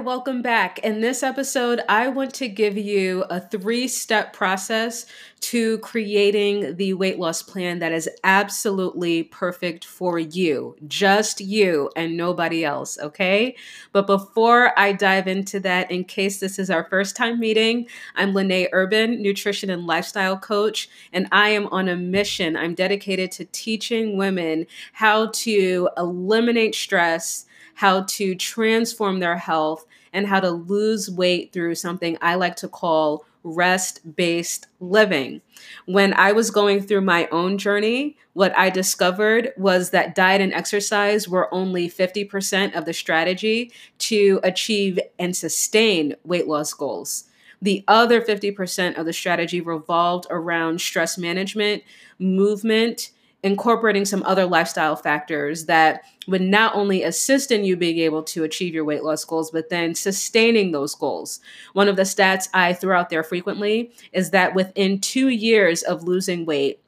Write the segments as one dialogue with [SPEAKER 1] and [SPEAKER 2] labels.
[SPEAKER 1] welcome back. In this episode, I want to give you a three step process to creating the weight loss plan that is absolutely perfect for you, just you and nobody else, okay? But before I dive into that, in case this is our first time meeting, I'm Lene Urban, nutrition and lifestyle coach, and I am on a mission. I'm dedicated to teaching women how to eliminate stress how to transform their health, and how to lose weight through something I like to call rest based living. When I was going through my own journey, what I discovered was that diet and exercise were only 50% of the strategy to achieve and sustain weight loss goals. The other 50% of the strategy revolved around stress management, movement, incorporating some other lifestyle factors that would not only assist in you being able to achieve your weight loss goals, but then sustaining those goals. One of the stats I throw out there frequently is that within two years of losing weight,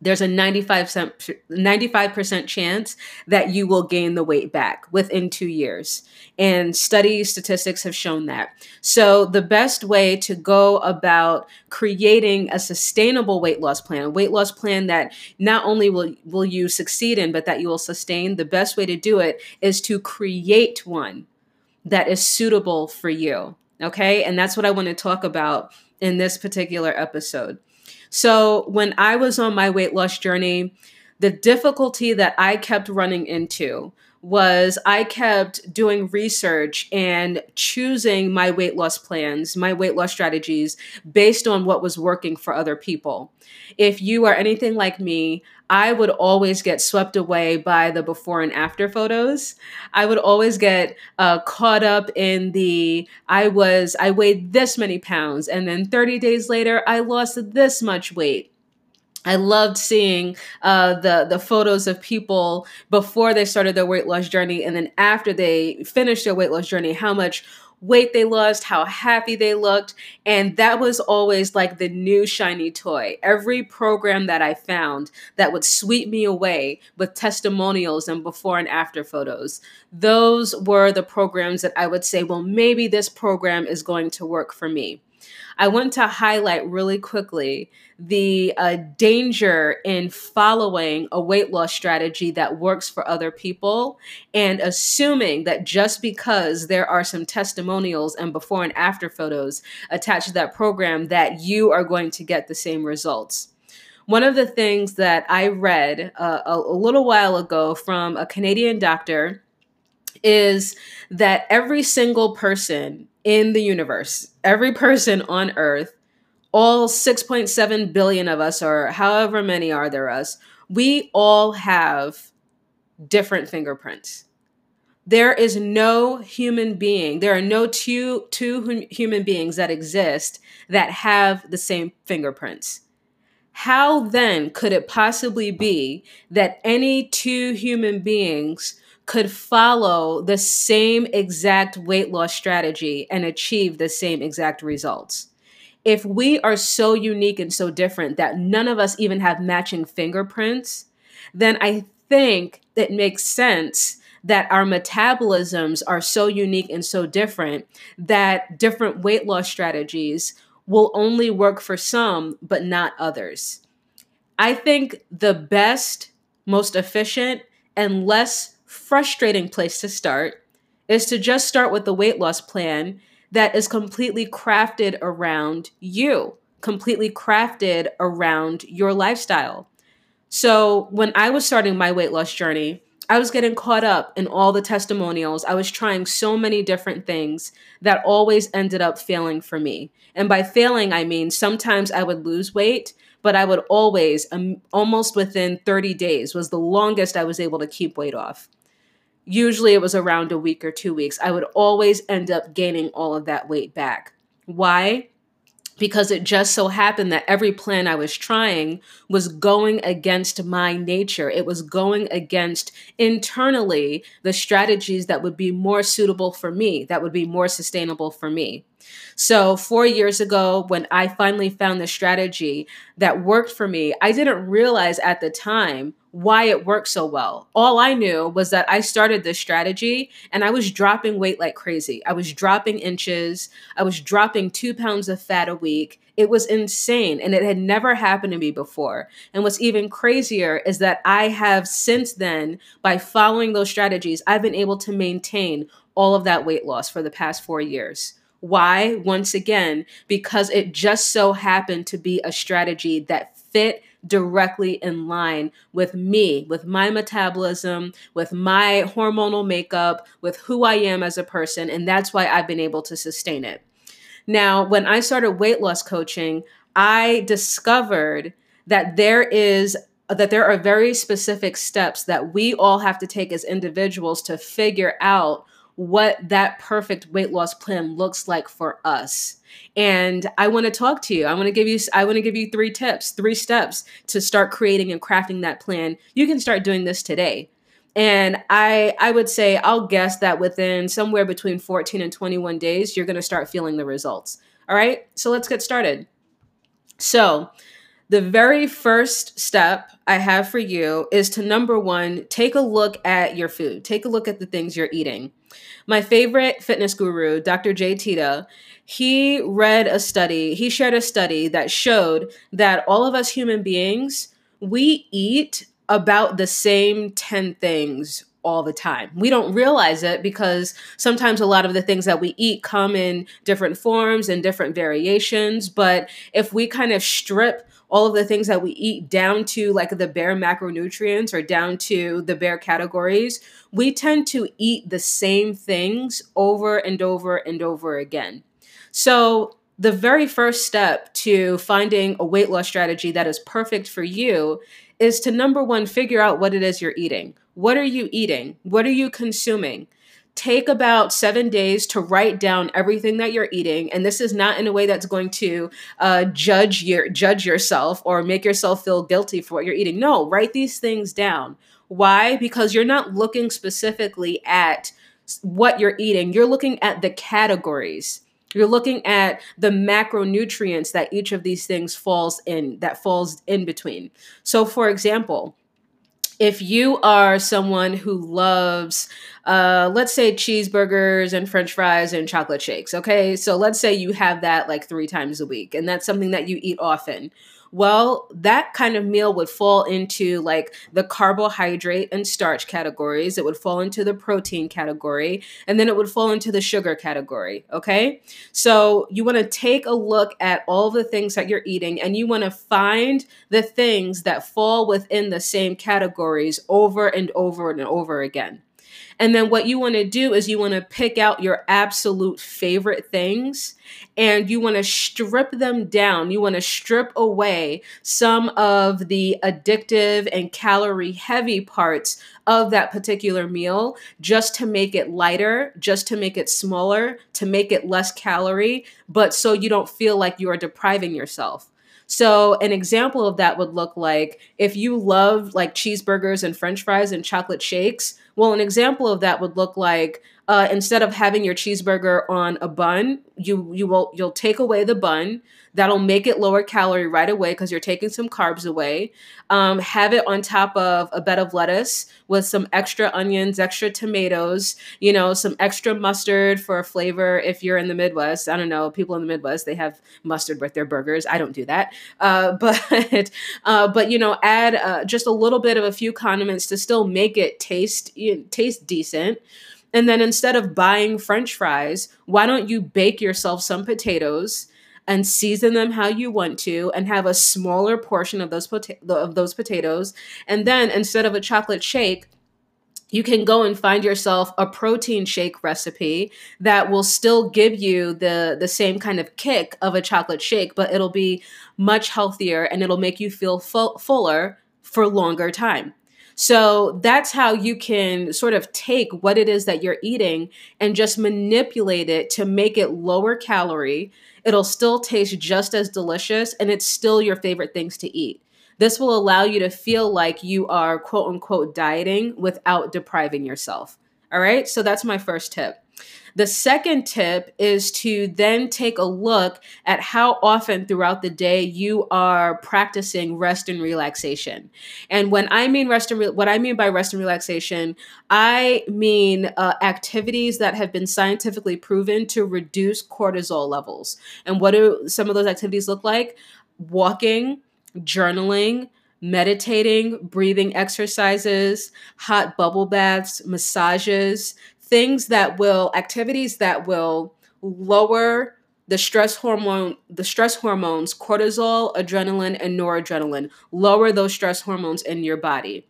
[SPEAKER 1] there's a 95 95% chance that you will gain the weight back within two years. And study statistics have shown that. So, the best way to go about creating a sustainable weight loss plan, a weight loss plan that not only will, will you succeed in, but that you will sustain, the best way to do it is to create one that is suitable for you. Okay. And that's what I want to talk about in this particular episode. So when I was on my weight loss journey, the difficulty that I kept running into was I kept doing research and choosing my weight loss plans, my weight loss strategies based on what was working for other people. If you are anything like me, I would always get swept away by the before and after photos. I would always get uh, caught up in the I was, I weighed this many pounds, and then 30 days later, I lost this much weight I loved seeing uh, the the photos of people before they started their weight loss journey, and then after they finished their weight loss journey, how much weight they lost, how happy they looked, and that was always like the new shiny toy. Every program that I found that would sweep me away with testimonials and before and after photos, those were the programs that I would say, well, maybe this program is going to work for me. I want to highlight really quickly the uh, danger in following a weight loss strategy that works for other people and assuming that just because there are some testimonials and before and after photos attached to that program that you are going to get the same results. One of the things that I read uh, a, a little while ago from a Canadian doctor is that every single person in the universe, every person on earth, all 6.7 billion of us, or however many are there us, we all have different fingerprints. There is no human being, there are no two, two human beings that exist that have the same fingerprints. How then could it possibly be that any two human beings could follow the same exact weight loss strategy and achieve the same exact results. If we are so unique and so different that none of us even have matching fingerprints, then I think it makes sense that our metabolisms are so unique and so different that different weight loss strategies will only work for some, but not others. I think the best, most efficient, and less frustrating place to start is to just start with the weight loss plan that is completely crafted around you, completely crafted around your lifestyle. So, when I was starting my weight loss journey, I was getting caught up in all the testimonials. I was trying so many different things that always ended up failing for me. And by failing, I mean sometimes I would lose weight, but I would always, um, almost within 30 days, was the longest I was able to keep weight off usually it was around a week or two weeks, I would always end up gaining all of that weight back. Why? Because it just so happened that every plan I was trying was going against my nature. It was going against internally the strategies that would be more suitable for me, that would be more sustainable for me. So, four years ago, when I finally found the strategy that worked for me, I didn't realize at the time why it worked so well. All I knew was that I started this strategy and I was dropping weight like crazy. I was dropping inches, I was dropping two pounds of fat a week. It was insane and it had never happened to me before. And what's even crazier is that I have since then, by following those strategies, I've been able to maintain all of that weight loss for the past four years. Why? Once again, because it just so happened to be a strategy that fit directly in line with me, with my metabolism, with my hormonal makeup, with who I am as a person. And that's why I've been able to sustain it. Now, when I started weight loss coaching, I discovered that there is that there are very specific steps that we all have to take as individuals to figure out what that perfect weight loss plan looks like for us. And I want to talk to you. I want to give you I want to give you three tips, three steps to start creating and crafting that plan. You can start doing this today. And I I would say I'll guess that within somewhere between 14 and 21 days you're going to start feeling the results. All right? So let's get started. So, the very first step I have for you is to number one, take a look at your food. Take a look at the things you're eating. My favorite fitness guru, Dr. Jade Teta, he read a study, he shared a study that showed that all of us human beings, we eat about the same 10 things all the time. We don't realize it because sometimes a lot of the things that we eat come in different forms and different variations. But if we kind of strip all of the things that we eat down to like the bare macronutrients or down to the bare categories, we tend to eat the same things over and over and over again. So, the very first step to finding a weight loss strategy that is perfect for you is to number one, figure out what it is you're eating. What are you eating? What are you consuming? Take about seven days to write down everything that you're eating. And this is not in a way that's going to uh, judge your judge yourself or make yourself feel guilty for what you're eating. No write these things down. Why? Because you're not looking specifically at what you're eating. You're looking at the categories. You're looking at the macronutrients that each of these things falls in that falls in between. So for example if you are someone who loves, uh, let's say cheeseburgers and french fries and chocolate shakes, okay? So let's say you have that like three times a week and that's something that you eat often. Well, that kind of meal would fall into like the carbohydrate and starch categories. It would fall into the protein category, and then it would fall into the sugar category. Okay. So you want to take a look at all the things that you're eating and you want to find the things that fall within the same categories over and over and over again. And then what you want to do is you want to pick out your absolute favorite things and you want to strip them down. You want to strip away some of the addictive and calorie heavy parts of that particular meal just to make it lighter, just to make it smaller, to make it less calorie, but so you don't feel like you are depriving yourself. So, an example of that would look like if you love like cheeseburgers and french fries and chocolate shakes, well, an example of that would look like uh, instead of having your cheeseburger on a bun, you you will you'll take away the bun. That'll make it lower calorie right away because you're taking some carbs away. Um, have it on top of a bed of lettuce with some extra onions, extra tomatoes, you know, some extra mustard for a flavor. If you're in the Midwest, I don't know, people in the Midwest they have mustard with their burgers. I don't do that, uh, but uh, but you know, add uh, just a little bit of a few condiments to still make it taste taste decent. And then instead of buying french fries, why don't you bake yourself some potatoes and season them how you want to and have a smaller portion of those pota- of those potatoes. And then instead of a chocolate shake you can go and find yourself a protein shake recipe that will still give you the the same kind of kick of a chocolate shake but it'll be much healthier and it'll make you feel full, fuller for longer time so that's how you can sort of take what it is that you're eating and just manipulate it to make it lower calorie. It'll still taste just as delicious and it's still your favorite things to eat. This will allow you to feel like you are quote unquote dieting without depriving yourself. All right. So that's my first tip. The second tip is to then take a look at how often throughout the day you are practicing rest and relaxation. And when I mean rest and re- what I mean by rest and relaxation, I mean uh, activities that have been scientifically proven to reduce cortisol levels. And what do some of those activities look like? Walking, journaling, meditating, breathing exercises, hot bubble baths, massages, things that will activities that will lower the stress hormone the stress hormones cortisol adrenaline and noradrenaline. Lower those stress hormones in your body.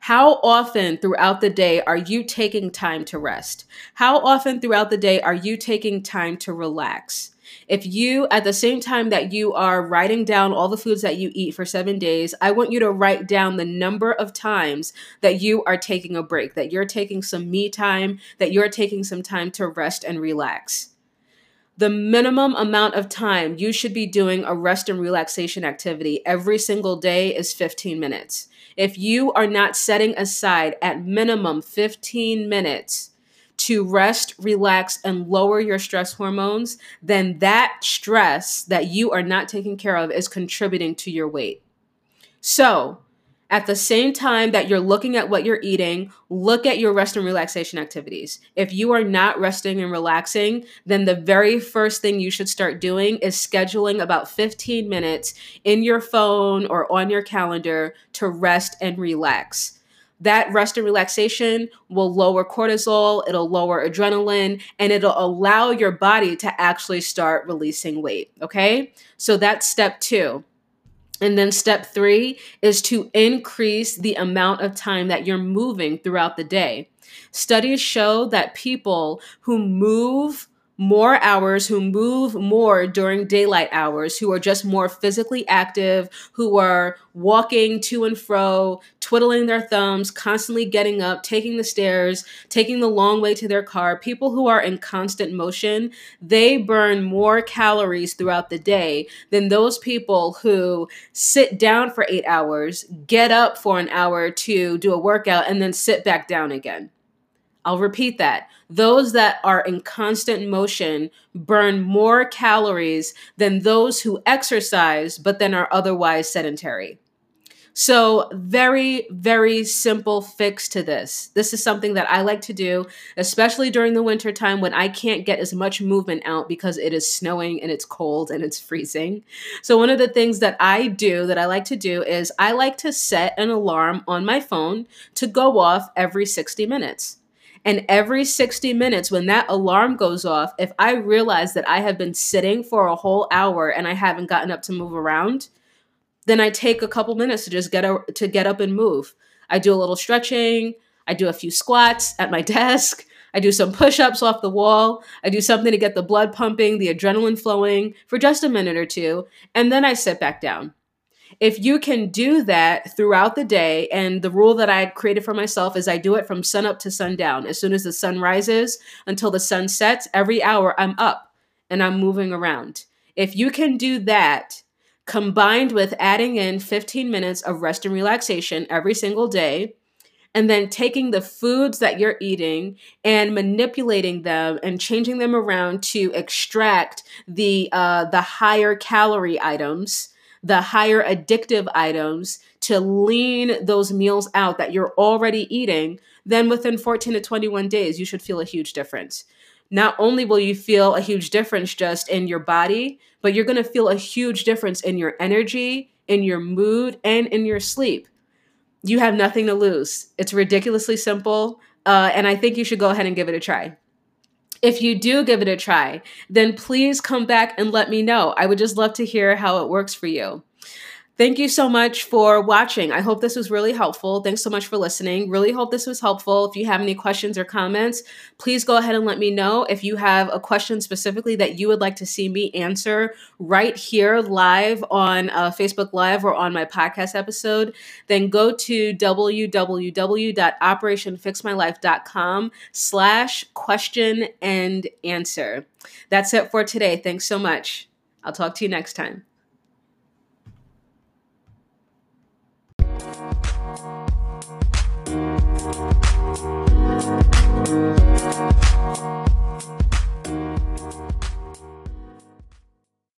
[SPEAKER 1] How often throughout the day are you taking time to rest? How often throughout the day are you taking time to relax if you, at the same time that you are writing down all the foods that you eat for seven days, I want you to write down the number of times that you are taking a break, that you're taking some me time, that you're taking some time to rest and relax. The minimum amount of time you should be doing a rest and relaxation activity every single day is 15 minutes. If you are not setting aside at minimum 15 minutes to rest, relax, and lower your stress hormones, then that stress that you are not taking care of is contributing to your weight. So, at the same time that you're looking at what you're eating, look at your rest and relaxation activities. If you are not resting and relaxing, then the very first thing you should start doing is scheduling about 15 minutes in your phone or on your calendar to rest and relax that rest and relaxation will lower cortisol, it'll lower adrenaline, and it'll allow your body to actually start releasing weight. Okay. So that's step two. And then step three is to increase the amount of time that you're moving throughout the day. Studies show that people who move more hours, who move more during daylight hours, who are just more physically active, who are walking to and fro, twiddling their thumbs, constantly getting up, taking the stairs, taking the long way to their car, people who are in constant motion, they burn more calories throughout the day than those people who sit down for eight hours, get up for an hour to do a workout, and then sit back down again. I'll repeat that. Those that are in constant motion burn more calories than those who exercise but then are otherwise sedentary. So, very, very simple fix to this. This is something that I like to do, especially during the winter time when I can't get as much movement out because it is snowing and it's cold and it's freezing. So, one of the things that I do that I like to do is I like to set an alarm on my phone to go off every 60 minutes. And every 60 minutes, when that alarm goes off, if I realize that I have been sitting for a whole hour and I haven't gotten up to move around, then I take a couple minutes to just get a, to get up and move. I do a little stretching. I do a few squats at my desk. I do some push ups off the wall. I do something to get the blood pumping, the adrenaline flowing for just a minute or two. And then I sit back down. If you can do that throughout the day, and the rule that I created for myself is I do it from sun up to sundown. As soon as the sun rises until the sun sets, every hour I'm up and I'm moving around. If you can do that, combined with adding in 15 minutes of rest and relaxation every single day, and then taking the foods that you're eating and manipulating them and changing them around to extract the uh, the higher calorie items the higher addictive items to lean those meals out that you're already eating, then within 14 to 21 days, you should feel a huge difference. Not only will you feel a huge difference just in your body, but you're to feel a huge difference in your energy, in your mood, and in your sleep. You have nothing to lose. It's ridiculously simple. Uh, and I think you should go ahead and give it a try if you do give it a try, then please come back and let me know. I would just love to hear how it works for you. Thank you so much for watching. I hope this was really helpful. Thanks so much for listening. Really hope this was helpful. If you have any questions or comments, please go ahead and let me know. If you have a question specifically that you would like to see me answer right here live on uh, Facebook Live or on my podcast episode, then go to www.operationfixmylife.com slash question and answer. That's it for today. Thanks so much. I'll talk to you next time.